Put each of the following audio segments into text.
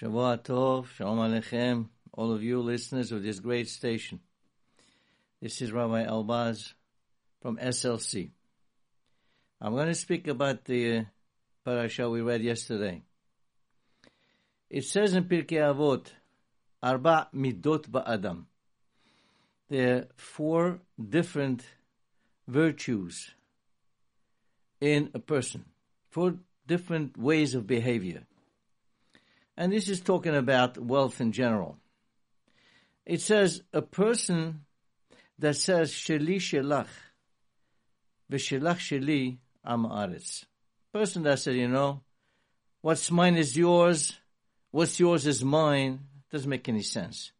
Shavua Tov, Shalom Aleichem, all of you listeners of this great station. This is Rabbi Elbaz from SLC. I'm going to speak about the uh, parasha we read yesterday. It says in Pirkei Avot, Arba Midot Ba'adam. There are four different virtues in a person, four different ways of behavior. And this is talking about wealth in general. It says a person that says Sheli Shelach, V'Shelach Sheli Am Aretz. Person that said, you know, what's mine is yours, what's yours is mine, doesn't make any sense.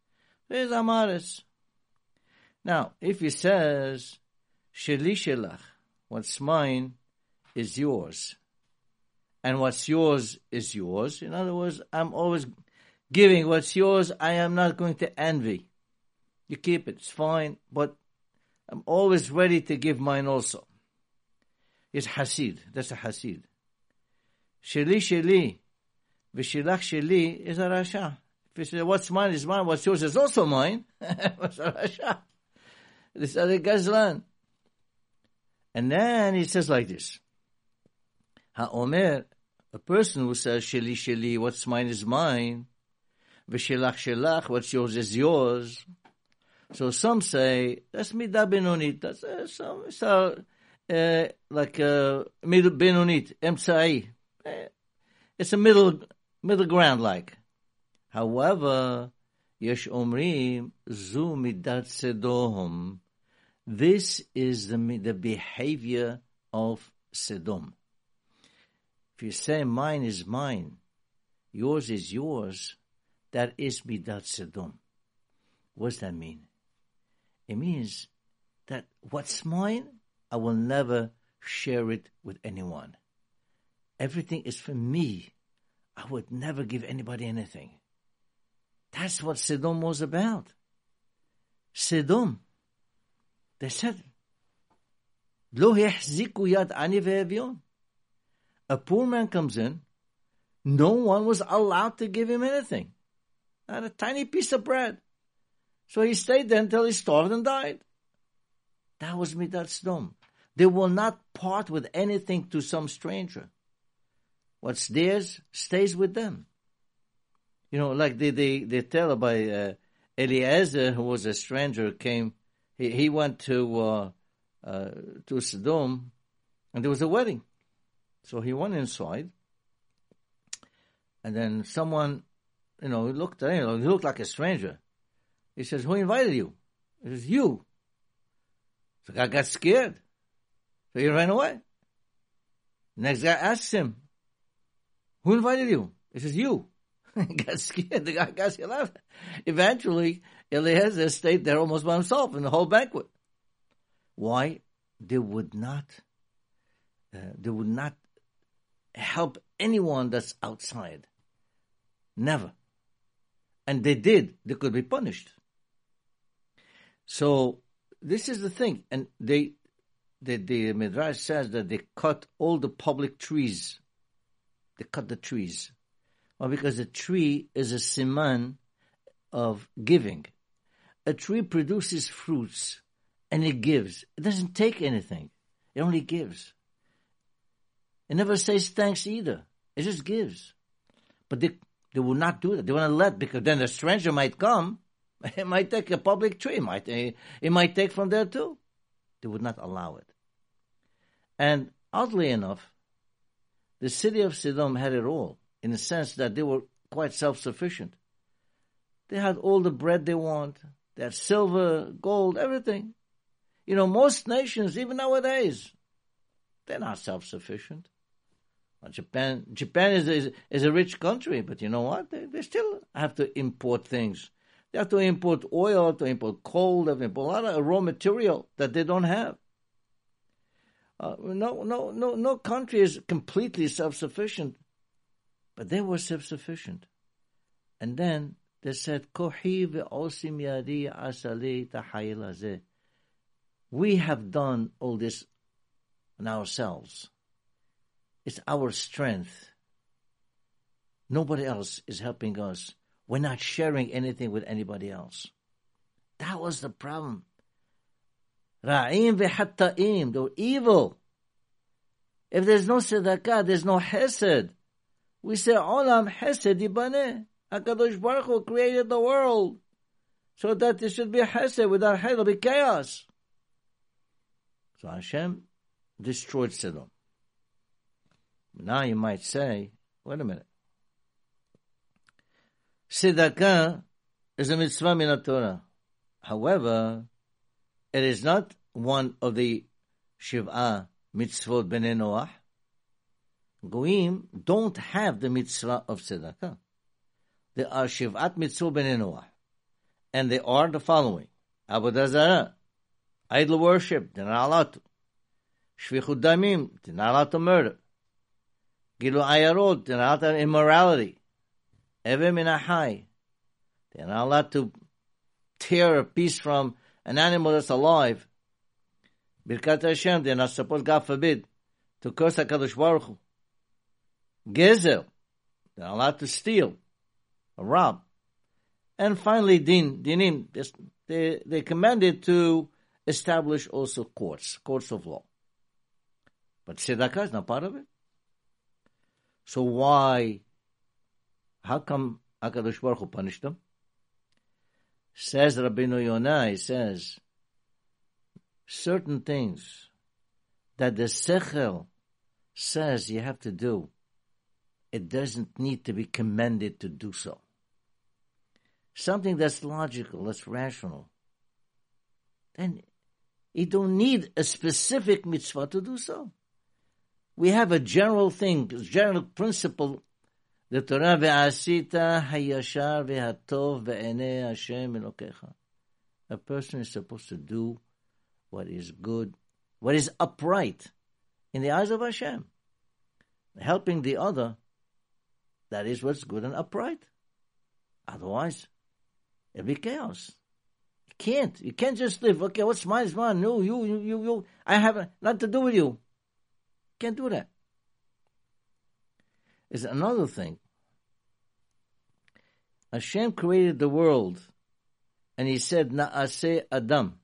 There's Am Aretz. Now, if he says Sheli Shelach, what's mine is yours, and what's yours is yours. In other words, I'm always giving what's yours. I am not going to envy. You keep it, it's fine, but I'm always ready to give mine also. It's Hasid. That's a Hasid. Sheli Sheli, V'shilach Sheli is a Rasha. If you say, what's mine is mine, what's yours is also mine, what's a Rasha? This other Gazlan. And then he says like this. HaOmer, a person who says, Sheli, Sheli, what's mine is mine, V'shelach, Shelach, what's yours is yours. So some say, that's Midah Benonit, that's uh, some, it's uh, uh, like uh, middle Benonit, Emtsai. Uh, it's a middle, middle ground like. However, Yesh Omrim, Zu Midat Sedom. This is the, the behavior of Sedom. If you say mine is mine, yours is yours, that is midat sedom. What does that mean? It means that what's mine, I will never share it with anyone. Everything is for me. I would never give anybody anything. That's what Sedom was about. Sedom. They said, Lo yad ani a poor man comes in, no one was allowed to give him anything. Not a tiny piece of bread. So he stayed there until he starved and died. That was Midat Sdom. They will not part with anything to some stranger. What's theirs stays with them. You know, like they, they, they tell about uh, Eliezer, who was a stranger, came, he, he went to, uh, uh, to Sodom, and there was a wedding. So he went inside, and then someone, you know, looked at him, he looked like a stranger. He says, Who invited you? He says, You. The guy got scared. So he ran away. Next guy asks him, Who invited you? He says, You. he got scared. The guy got scared. Eventually, Eliezer stayed there almost by himself in the whole banquet. Why? They would not, uh, they would not help anyone that's outside. Never. And they did, they could be punished. So this is the thing. And they the, the Midrash says that they cut all the public trees. They cut the trees. Well, because a tree is a siman of giving. A tree produces fruits and it gives. It doesn't take anything. It only gives. It never says thanks either. It just gives. But they, they will not do that. They want to let, because then a stranger might come. It might take a public tree. It might, eh, it might take from there too. They would not allow it. And oddly enough, the city of Sedom had it all, in the sense that they were quite self-sufficient. They had all the bread they want. They had silver, gold, everything. You know, most nations, even nowadays, they're not self-sufficient. Japan, Japan is, is, is a rich country, but you know what? They, they still have to import things. They have to import oil, to import coal, they have to import a lot of raw material that they don't have. Uh, no, no, no, no country is completely self-sufficient, but they were self-sufficient. And then they said, "Kohi ve'osim yadi asali We have done all this on ourselves. It's our strength. nobody else is helping us. We're not sharing anything with anybody else. That was the problem. Ra'im v'hatta'im, they're evil. If there's no tzedakah, there's no hesed. We say, Olam hesed yibaneh. HaKadosh Baruch Hu created the world so that there should be hesed. Without hesed, there'll be chaos. So Hashem destroyed Sodom. Now you might say, wait a minute. Tzedakah is a mitzvah min Torah. However, it is not one of the Shiv'ah mitzvot b'nei Noach. Goyim don't have the mitzvah of tzedakah. There are Shiv'at mitzvot b'nei Noach. And they are the following. Avodah Zarah, idol worship, they're not allowed to. Damim, they're not allowed to murder. Giluy arayot, they're not to immorality. Ever min hachai, they're not allowed to tear a piece from an animal that's alive. Birkat Hashem, they're not supposed, God forbid, to curse HaKadosh Baruch Hu. Gezel, they're not allowed to steal or rob. And finally, din, dinim, they, they commanded to establish also courts, courts of law. But tzedakah is not part of it. So why, how come HaKadosh Baruch Hu punished them? Says Rabbeinu Yonah, he says, certain things that the Sechel says you have to do, it doesn't need to be commanded to do so. Something that's logical, that's rational. Then you don't need a specific mitzvah to do so. We have a general thing, general principle. The Torah ve'asita hayashar ve'hatov ve'enei Hashem elokecha. A person is supposed to do what is good, what is upright in the eyes of Hashem. Helping the other, that is what's good and upright. Otherwise, it'll be chaos. You can't. You can't just live, okay, what's mine is mine. No, you, you, you, you. I have nothing to do with you. Can't do that. Is another thing. Hashem created the world, and He said, "Naaseh Adam."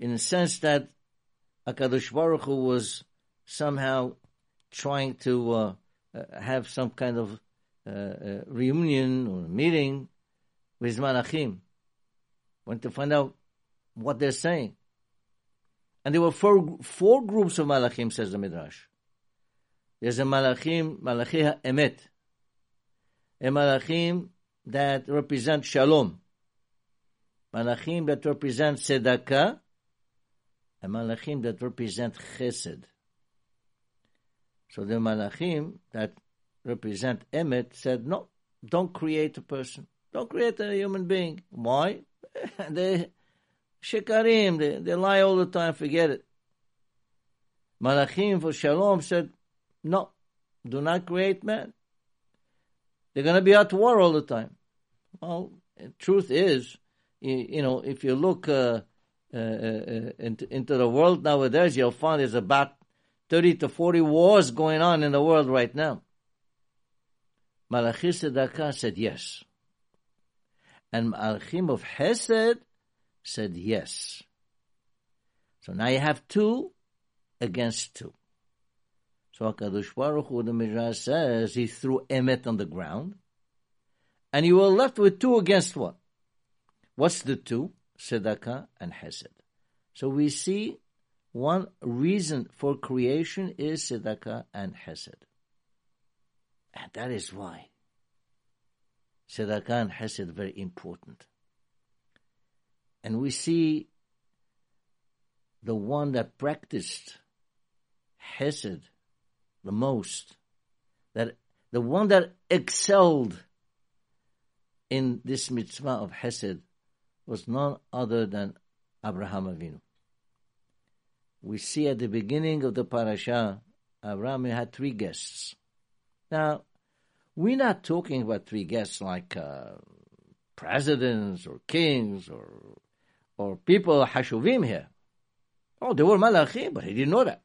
in the sense that Akadosh Baruch Hu was somehow trying to uh, uh, have some kind of uh, uh reunion or meeting with Malachim. Went to find out what they're saying. And there were four, four groups of Malachim, says the Midrash. There's a Malachim, Malachi Emet, a Malachim that represent Shalom, Malachim that represent Tzedakah, and Malachim that represent Chesed. So the Malachim that represent Emet said, no, don't create a person. Don't create a human being. Why? they shikarim, they, they lie all the time, forget it. Malachim for Shalom said, no, do not create man. They're going to be at war all the time. Well, truth is, you, you know, if you look uh, uh, uh, into, into the world nowadays, you'll find there's about 30 to 40 wars going on in the world right now. Malachi Sedaka said yes. And Malachim of Hesed said yes. So now you have two against two. So HaKadosh Baruch Hu, the Midrash says, he threw Emet on the ground, and you were left with two against one. What's the two? tzedakah, and hesed. So we see one reason for creation is tzedakah and hesed. And that is why tzedakah and hesed very important. And we see the one that practiced hesed the most, that the one that excelled in this mitzvah of hesed was none other than Abraham Avinu. We see at the beginning of the parasha, Abraham had three guests. Now, we're not talking about three guests like uh, presidents or kings or or people Hashuvim here. Oh, they were Malachim, but he didn't know that.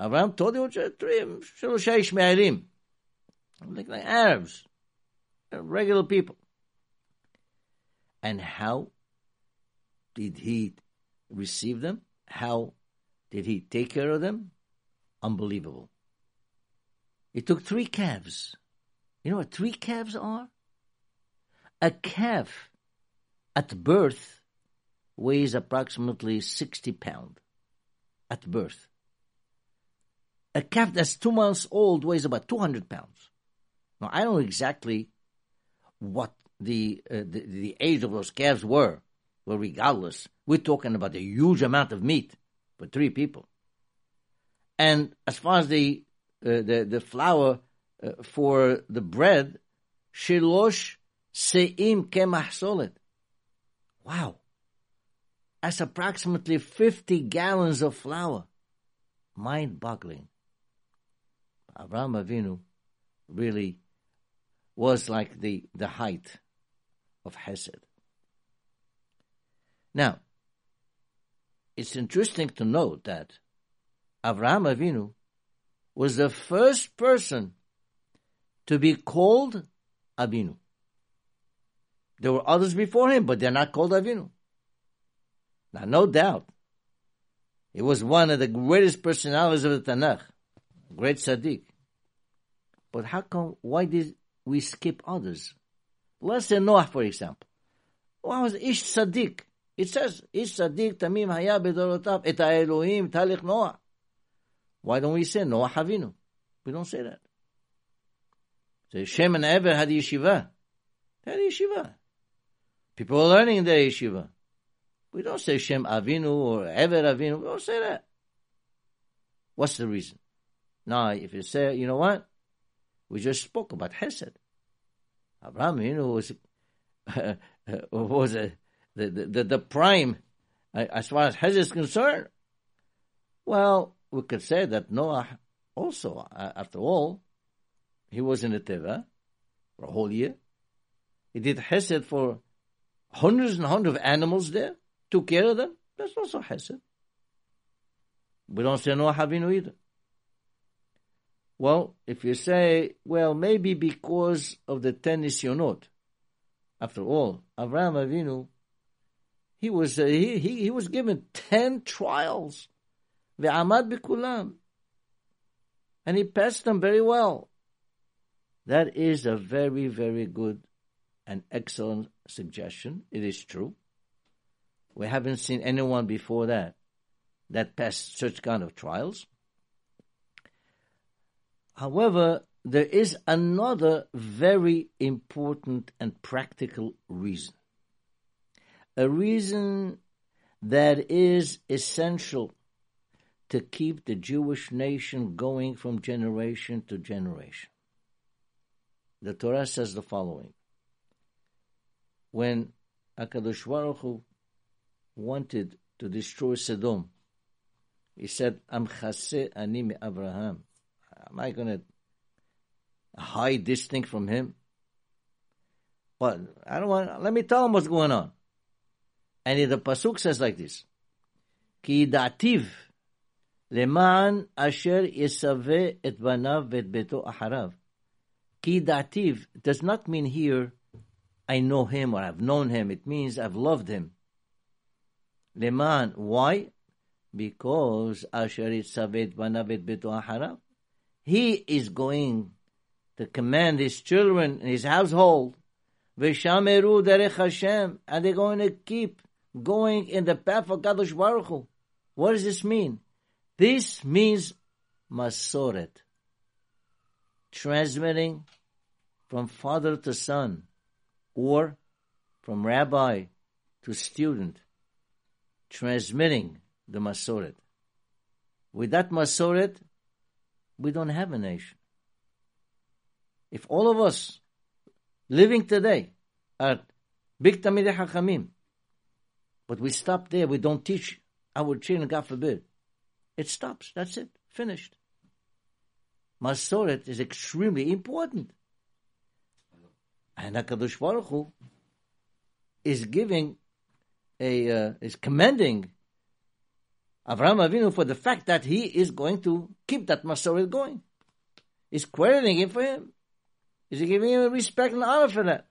Abraham told him, Shalosha Me'arim, like, like Arabs, regular people. And how did he receive them? How did he take care of them? Unbelievable. He took three calves. You know what three calves are? A calf at birth weighs approximately 60 pounds at birth. A calf that's two months old weighs about 200 pounds. Now, I don't know exactly what the, uh, the, the age of those calves were, but regardless, we're talking about a huge amount of meat for three people. And as far as the uh, the, the flour uh, for the bread, shilosh se'im kemah solid. Wow. That's approximately 50 gallons of flour. Mind boggling. Abraham Avinu really was like the, the height of Hesed. Now, it's interesting to note that Abraham Avinu was the first person to be called Avinu. There were others before him, but they're not called Avinu. Now, no doubt, he was one of the greatest personalities of the Tanakh, great Sadiq. But how come, why did we skip others? Let's say Noah, for example. Why was Ish Sadiq? It says, Ish Sadiq Tamim Haya Bedorotav Et Elohim Talich Noah. Why don't we say Noah Havinu? We don't say that. So Shem and Ever had yeshiva. They had yeshiva. People are learning in their yeshiva. We don't say Shem Avinu or Ever Avinu. We don't say that. What's the reason? Now, if you say, you know what? We just spoke about Hesed. Abraham Avinu was, uh, was a, the, the, the prime uh, as far as Hesed is concerned. Well, we could say that Noah also, uh, after all, he was in the Teva for a whole year. He did Hesed for hundreds and hundreds of animals there, took care of them. That's also Hesed. We don't say Noah Havinu either. Well, if you say, well, maybe because of the ten nisyonot. After all, Avraham Avinu, he was uh, he, he he was given ten trials Ve'amad bikulam. And he passed them very well. That is a very, very good and excellent suggestion. It is true. We haven't seen anyone before that that passed such kind of trials. However, there is another very important and practical reason. A reason that is essential to keep the Jewish nation going from generation to generation. The Torah says the following. When HaKadosh Baruch Hu wanted to destroy Sodom, he said, "Am chase Abraham." Am I going to hide this thing from him? But I don't want. Let me tell him what's going on. And the pasuk says like this: "Ki dativ leman asher yisave et banav vet beto aharav." Ki dativ does not mean here, I know him or I've known him. It means I've loved him. Leman. Why? Because Asherit Savet Banavet Betu Aharav. He is going to command his children and his household. Veshameru Derech Hashem. And they're going to keep going in the path of Kadosh Baruch Hu. What does this mean? This means Masoret. Transmitting from father to son or from rabbi to student transmitting the Masoret. With that Masoret, we don't have a nation. If all of us living today are big Tamid Hachamim, but we stop there, we don't teach our children, God forbid, it stops. That's it. Finished. Masoret is extremely important. And HaKadosh Baruch Hu is giving a uh, is commending Avraham Avinu for the fact that he is going to keep that Masoret going. Is querying it for him. Is he giving him respect and honor for that?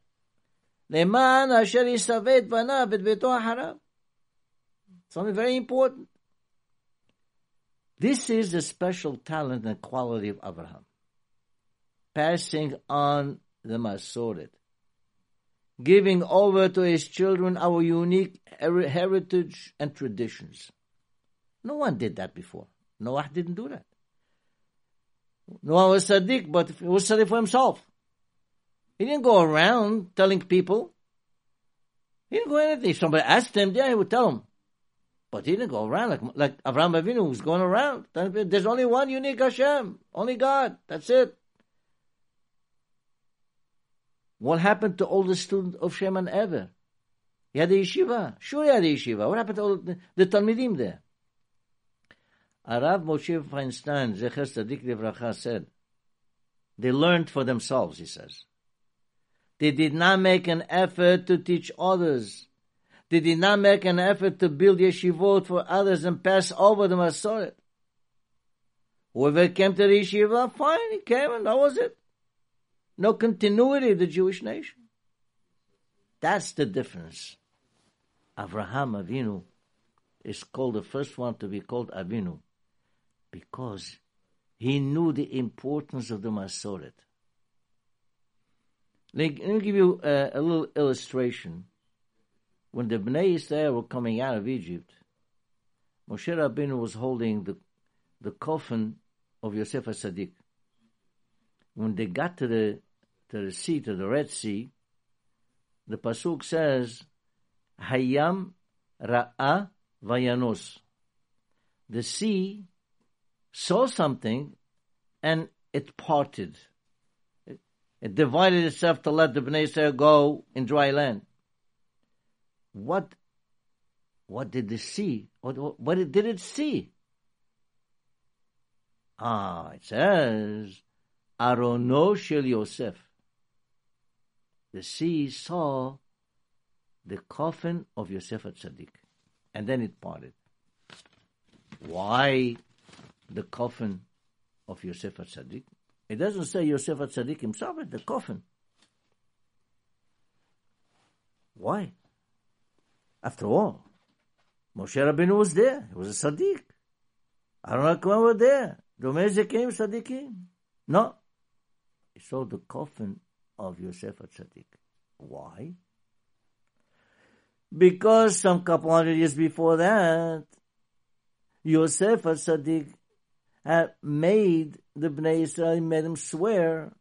Leman asher beto haram. Something very important. This is the special talent and quality of Abraham. Passing on the Masoret. Giving over to his children our unique heritage and traditions. No one did that before. Noah didn't do that. Noah was Sadiq, but he was Sadiq for himself. He didn't go around telling people. He didn't go anything. If somebody asked him, yeah, he would tell them. But he didn't go around like like Avraham Avinu was going around. There's only one unique Hashem, only God. That's it. What happened to all the students of Shem and Ever? He had a yeshiva. Sure, he had a yeshiva. What happened to all the, the there? Arav Moshe Feinstein, Zecher Tzadik Livracha, said, they learned for themselves, he says. They did not make an effort to teach others. They did not make an effort to build yeshivot for others and pass over the Masoret. Whoever came to the yeshiva, fine, he came and that was it. No continuity of the Jewish nation. That's the difference. Avraham Avinu is called the first one to be called Avinu because he knew the importance of the Masoret. Let me give you a, a little illustration. When the Bnei Israel were coming out of Egypt, Moshe Rabbeinu was holding the, the coffin of Yosef HaSadiq. When they got to the, to the sea, to the Red Sea, the Pasuk says, Hayam Ra'a Vayanos. The sea saw something and it parted. It divided itself to let the Bnei Israel go in dry land. What, what did it see? What, what did it see? Ah, it says, Arono shel Yosef. The sea saw the coffin of Yosef at Tzaddik, and then it parted. Why the coffin of Yosef at Tzaddik? It doesn't say Yosef HaTzadik himself in the coffin. Why? After all, Moshe Rabbeinu was there. He was a Sadiq. Aaron HaKohen were there. Domeze came Sadiqim. No. He saw the coffin of Yosef HaTzadik. Why? Because some couple hundred years before that, Yosef HaTzadik had made the Bnei Israel made them swear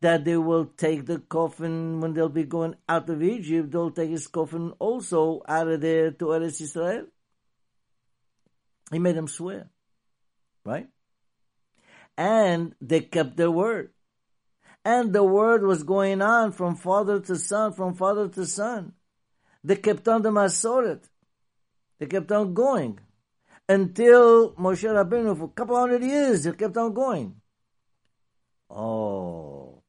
that they will take the coffin when they'll be going out of Egypt. They'll take his coffin also out of there to Eretz Israel. He made them swear, right? And they kept their word. And the word was going on from father to son, from father to son. They kept on the Masoret. They kept on going until Moshe Rabbeinu for a couple hundred years. It kept on going. Oh,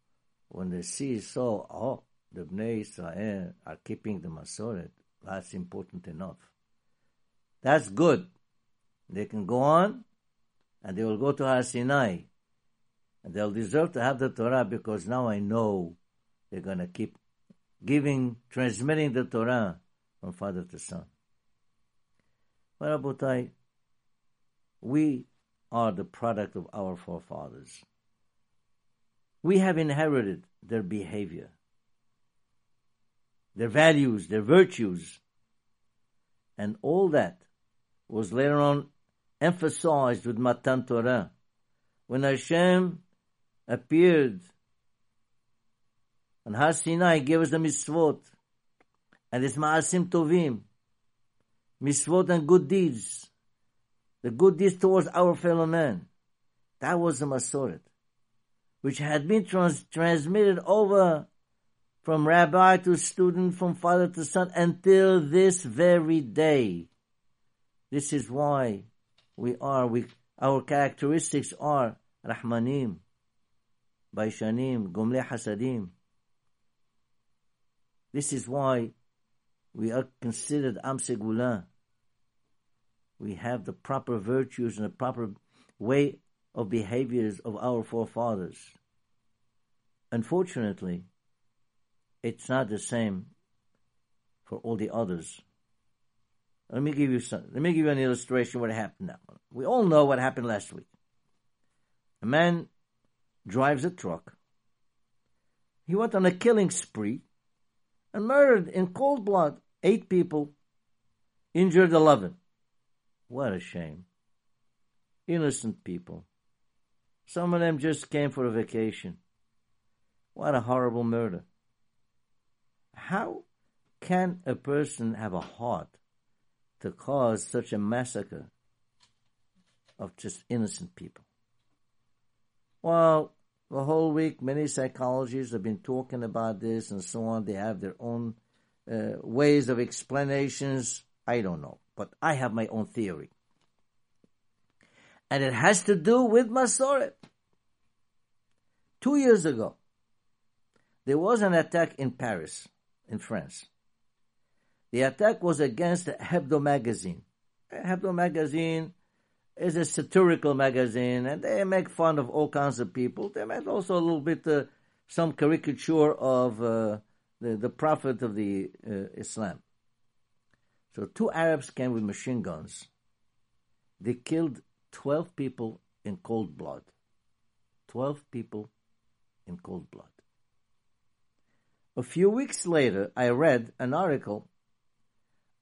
when the sea saw, oh, the Bnei Israel are keeping the Masoret, that's important enough. That's good. They can go on, and they will go to Har Sinai, and they'll deserve to have the Torah because now I know they're going to keep giving, transmitting the Torah from father to son. But Abutai, we are the product of our forefathers. We have inherited their behavior, their values, their virtues, and all that was later on emphasized with Matan Torah. When Hashem appeared on Har Sinai, gave us the mitzvot, and it's Ma'asim Tovim, mitzvot and good deeds the good deeds towards our fellow man. That was the Masoret, which had been trans- transmitted over from rabbi to student, from father to son, until this very day. This is why we are, we, our characteristics are Rahmanim, Baishanim, Gomle Hasadim. This is why we are considered Am Segulah we have the proper virtues and the proper way of behaviors of our forefathers. unfortunately, it's not the same for all the others. Let me give you some. Let me give you an illustration. What happened now? We all know what happened last week. A man drives a truck. He went on a killing spree and murdered in cold blood eight people, injured eleven. What a shame. Innocent people. Some of them just came for a vacation. What a horrible murder. How can a person have a heart to cause such a massacre of just innocent people? Well, the whole week, many psychologists have been talking about this and so on. They have their own uh, ways of explanations. I don't know, but I have my own theory. And it has to do with Masoret. Two years ago, there was an attack in Paris, in France. The attack was against Hebdo magazine. Hebdo magazine is a satirical magazine, and they make fun of all kinds of people. They made also a little bit uh, some caricature of uh, the the prophet of the uh, Islam. So two Arabs came with machine guns. They killed twelve people in cold blood. Twelve people in cold blood. A few weeks later, I read an article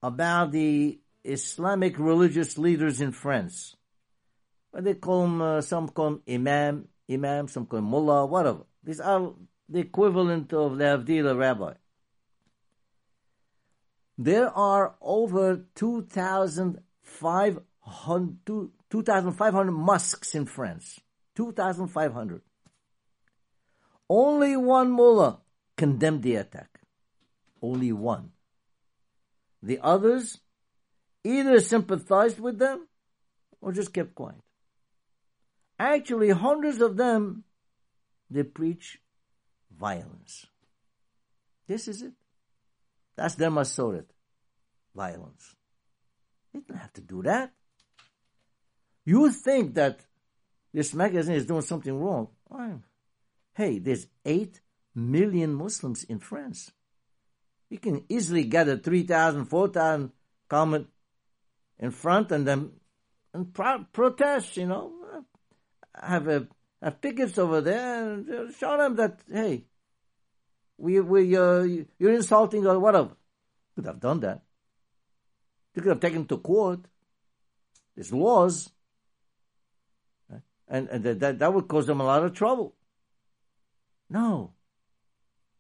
about the Islamic religious leaders in France. They call them, uh, some call them imam, imam, some call them mullah, whatever. These are the equivalent of the Avdila rabbi. There are over 2,500 2,500 mosques in France. 2,500. Only one mullah condemned the attack. Only one. The others either sympathized with them or just kept quiet. Actually, hundreds of them, they preach violence. This is it. That's their masoret. Violence. They don't have to do that. You think that this magazine is doing something wrong. Hey, there's 8 million Muslims in France. You can easily gather 3,000, 4,000 comment in front and then and pro- protest, you know. Have a have pickets over there and show them that hey, we we uh, you're insulting or whatever. Could have done that. You could have taken to court. There's laws, and, and that that would cause them a lot of trouble. No,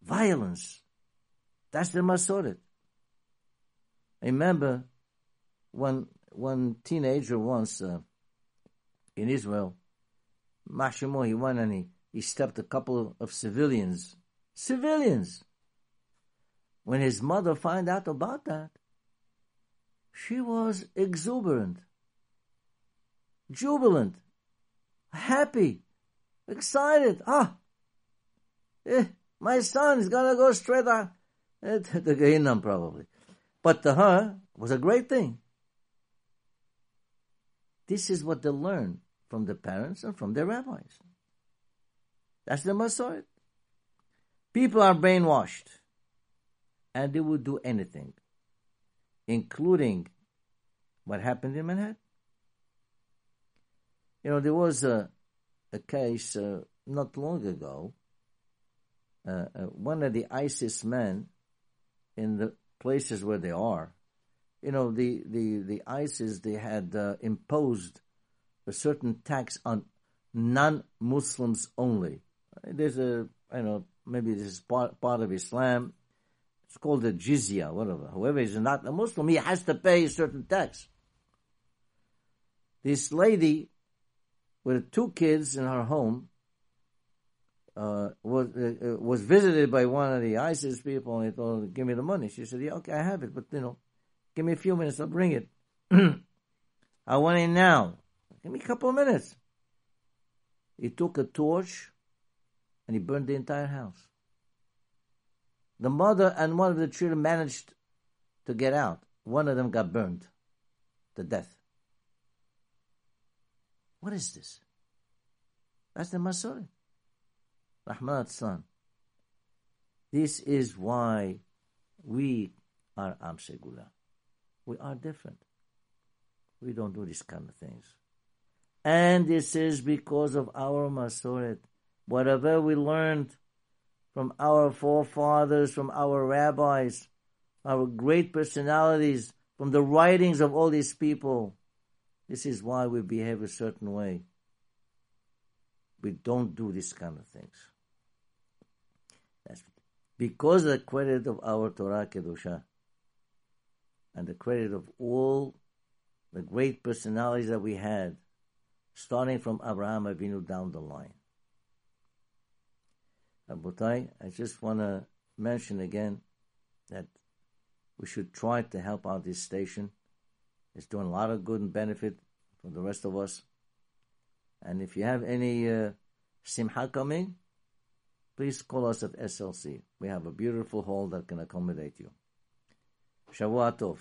violence. That's the Masoret. I remember one one teenager once uh, in Israel, Mashimo, he went and he, he stepped a couple of civilians. Civilians! When his mother found out about that, she was exuberant, jubilant, happy, excited. Ah, eh, my son is gonna go straight on eh, the Gehinnom probably. But to her was a great thing. This is what they learn from the parents and from their rabbis. That's the Masoret. People are brainwashed and they will do anything, including what happened in Manhattan. You know, there was a, a case uh, not long ago. Uh, uh, one of the ISIS men in the places where they are, you know, the, the, the ISIS, they had uh, imposed a certain tax on non-Muslims only. There's a, I know, maybe this is part, part of Islam. It's called the jizya, whatever. Whoever is not a Muslim, he has to pay a certain tax. This lady with two kids in her home uh, was uh, was visited by one of the ISIS people, and he told her, "Give me the money." She said, "Yeah, okay, I have it, but you know, give me a few minutes, I'll bring it." I want it now. Give me a couple of minutes. He took a torch and he burned the entire house. The mother and one of the children managed to get out. One of them got burned to death. What is this? That's the Masoret. Rahman's son. This is why we are Am Segula. We are different. We don't do these kind of things. And this is because of our Masoret. Whatever we learned from our forefathers, from our rabbis, our great personalities, from the writings of all these people. This is why we behave a certain way. We don't do this kind of things. That's because of the credit of our Torah Kedusha and the credit of all the great personalities that we had, starting from Abraham Avinu down the line. Rabotai, I just want to mention again that we should try to help out this station. It's doing a lot of good and benefit for the rest of us. And if you have any uh, simha coming, please call us at SLC. We have a beautiful hall that can accommodate you. Shavua Tov.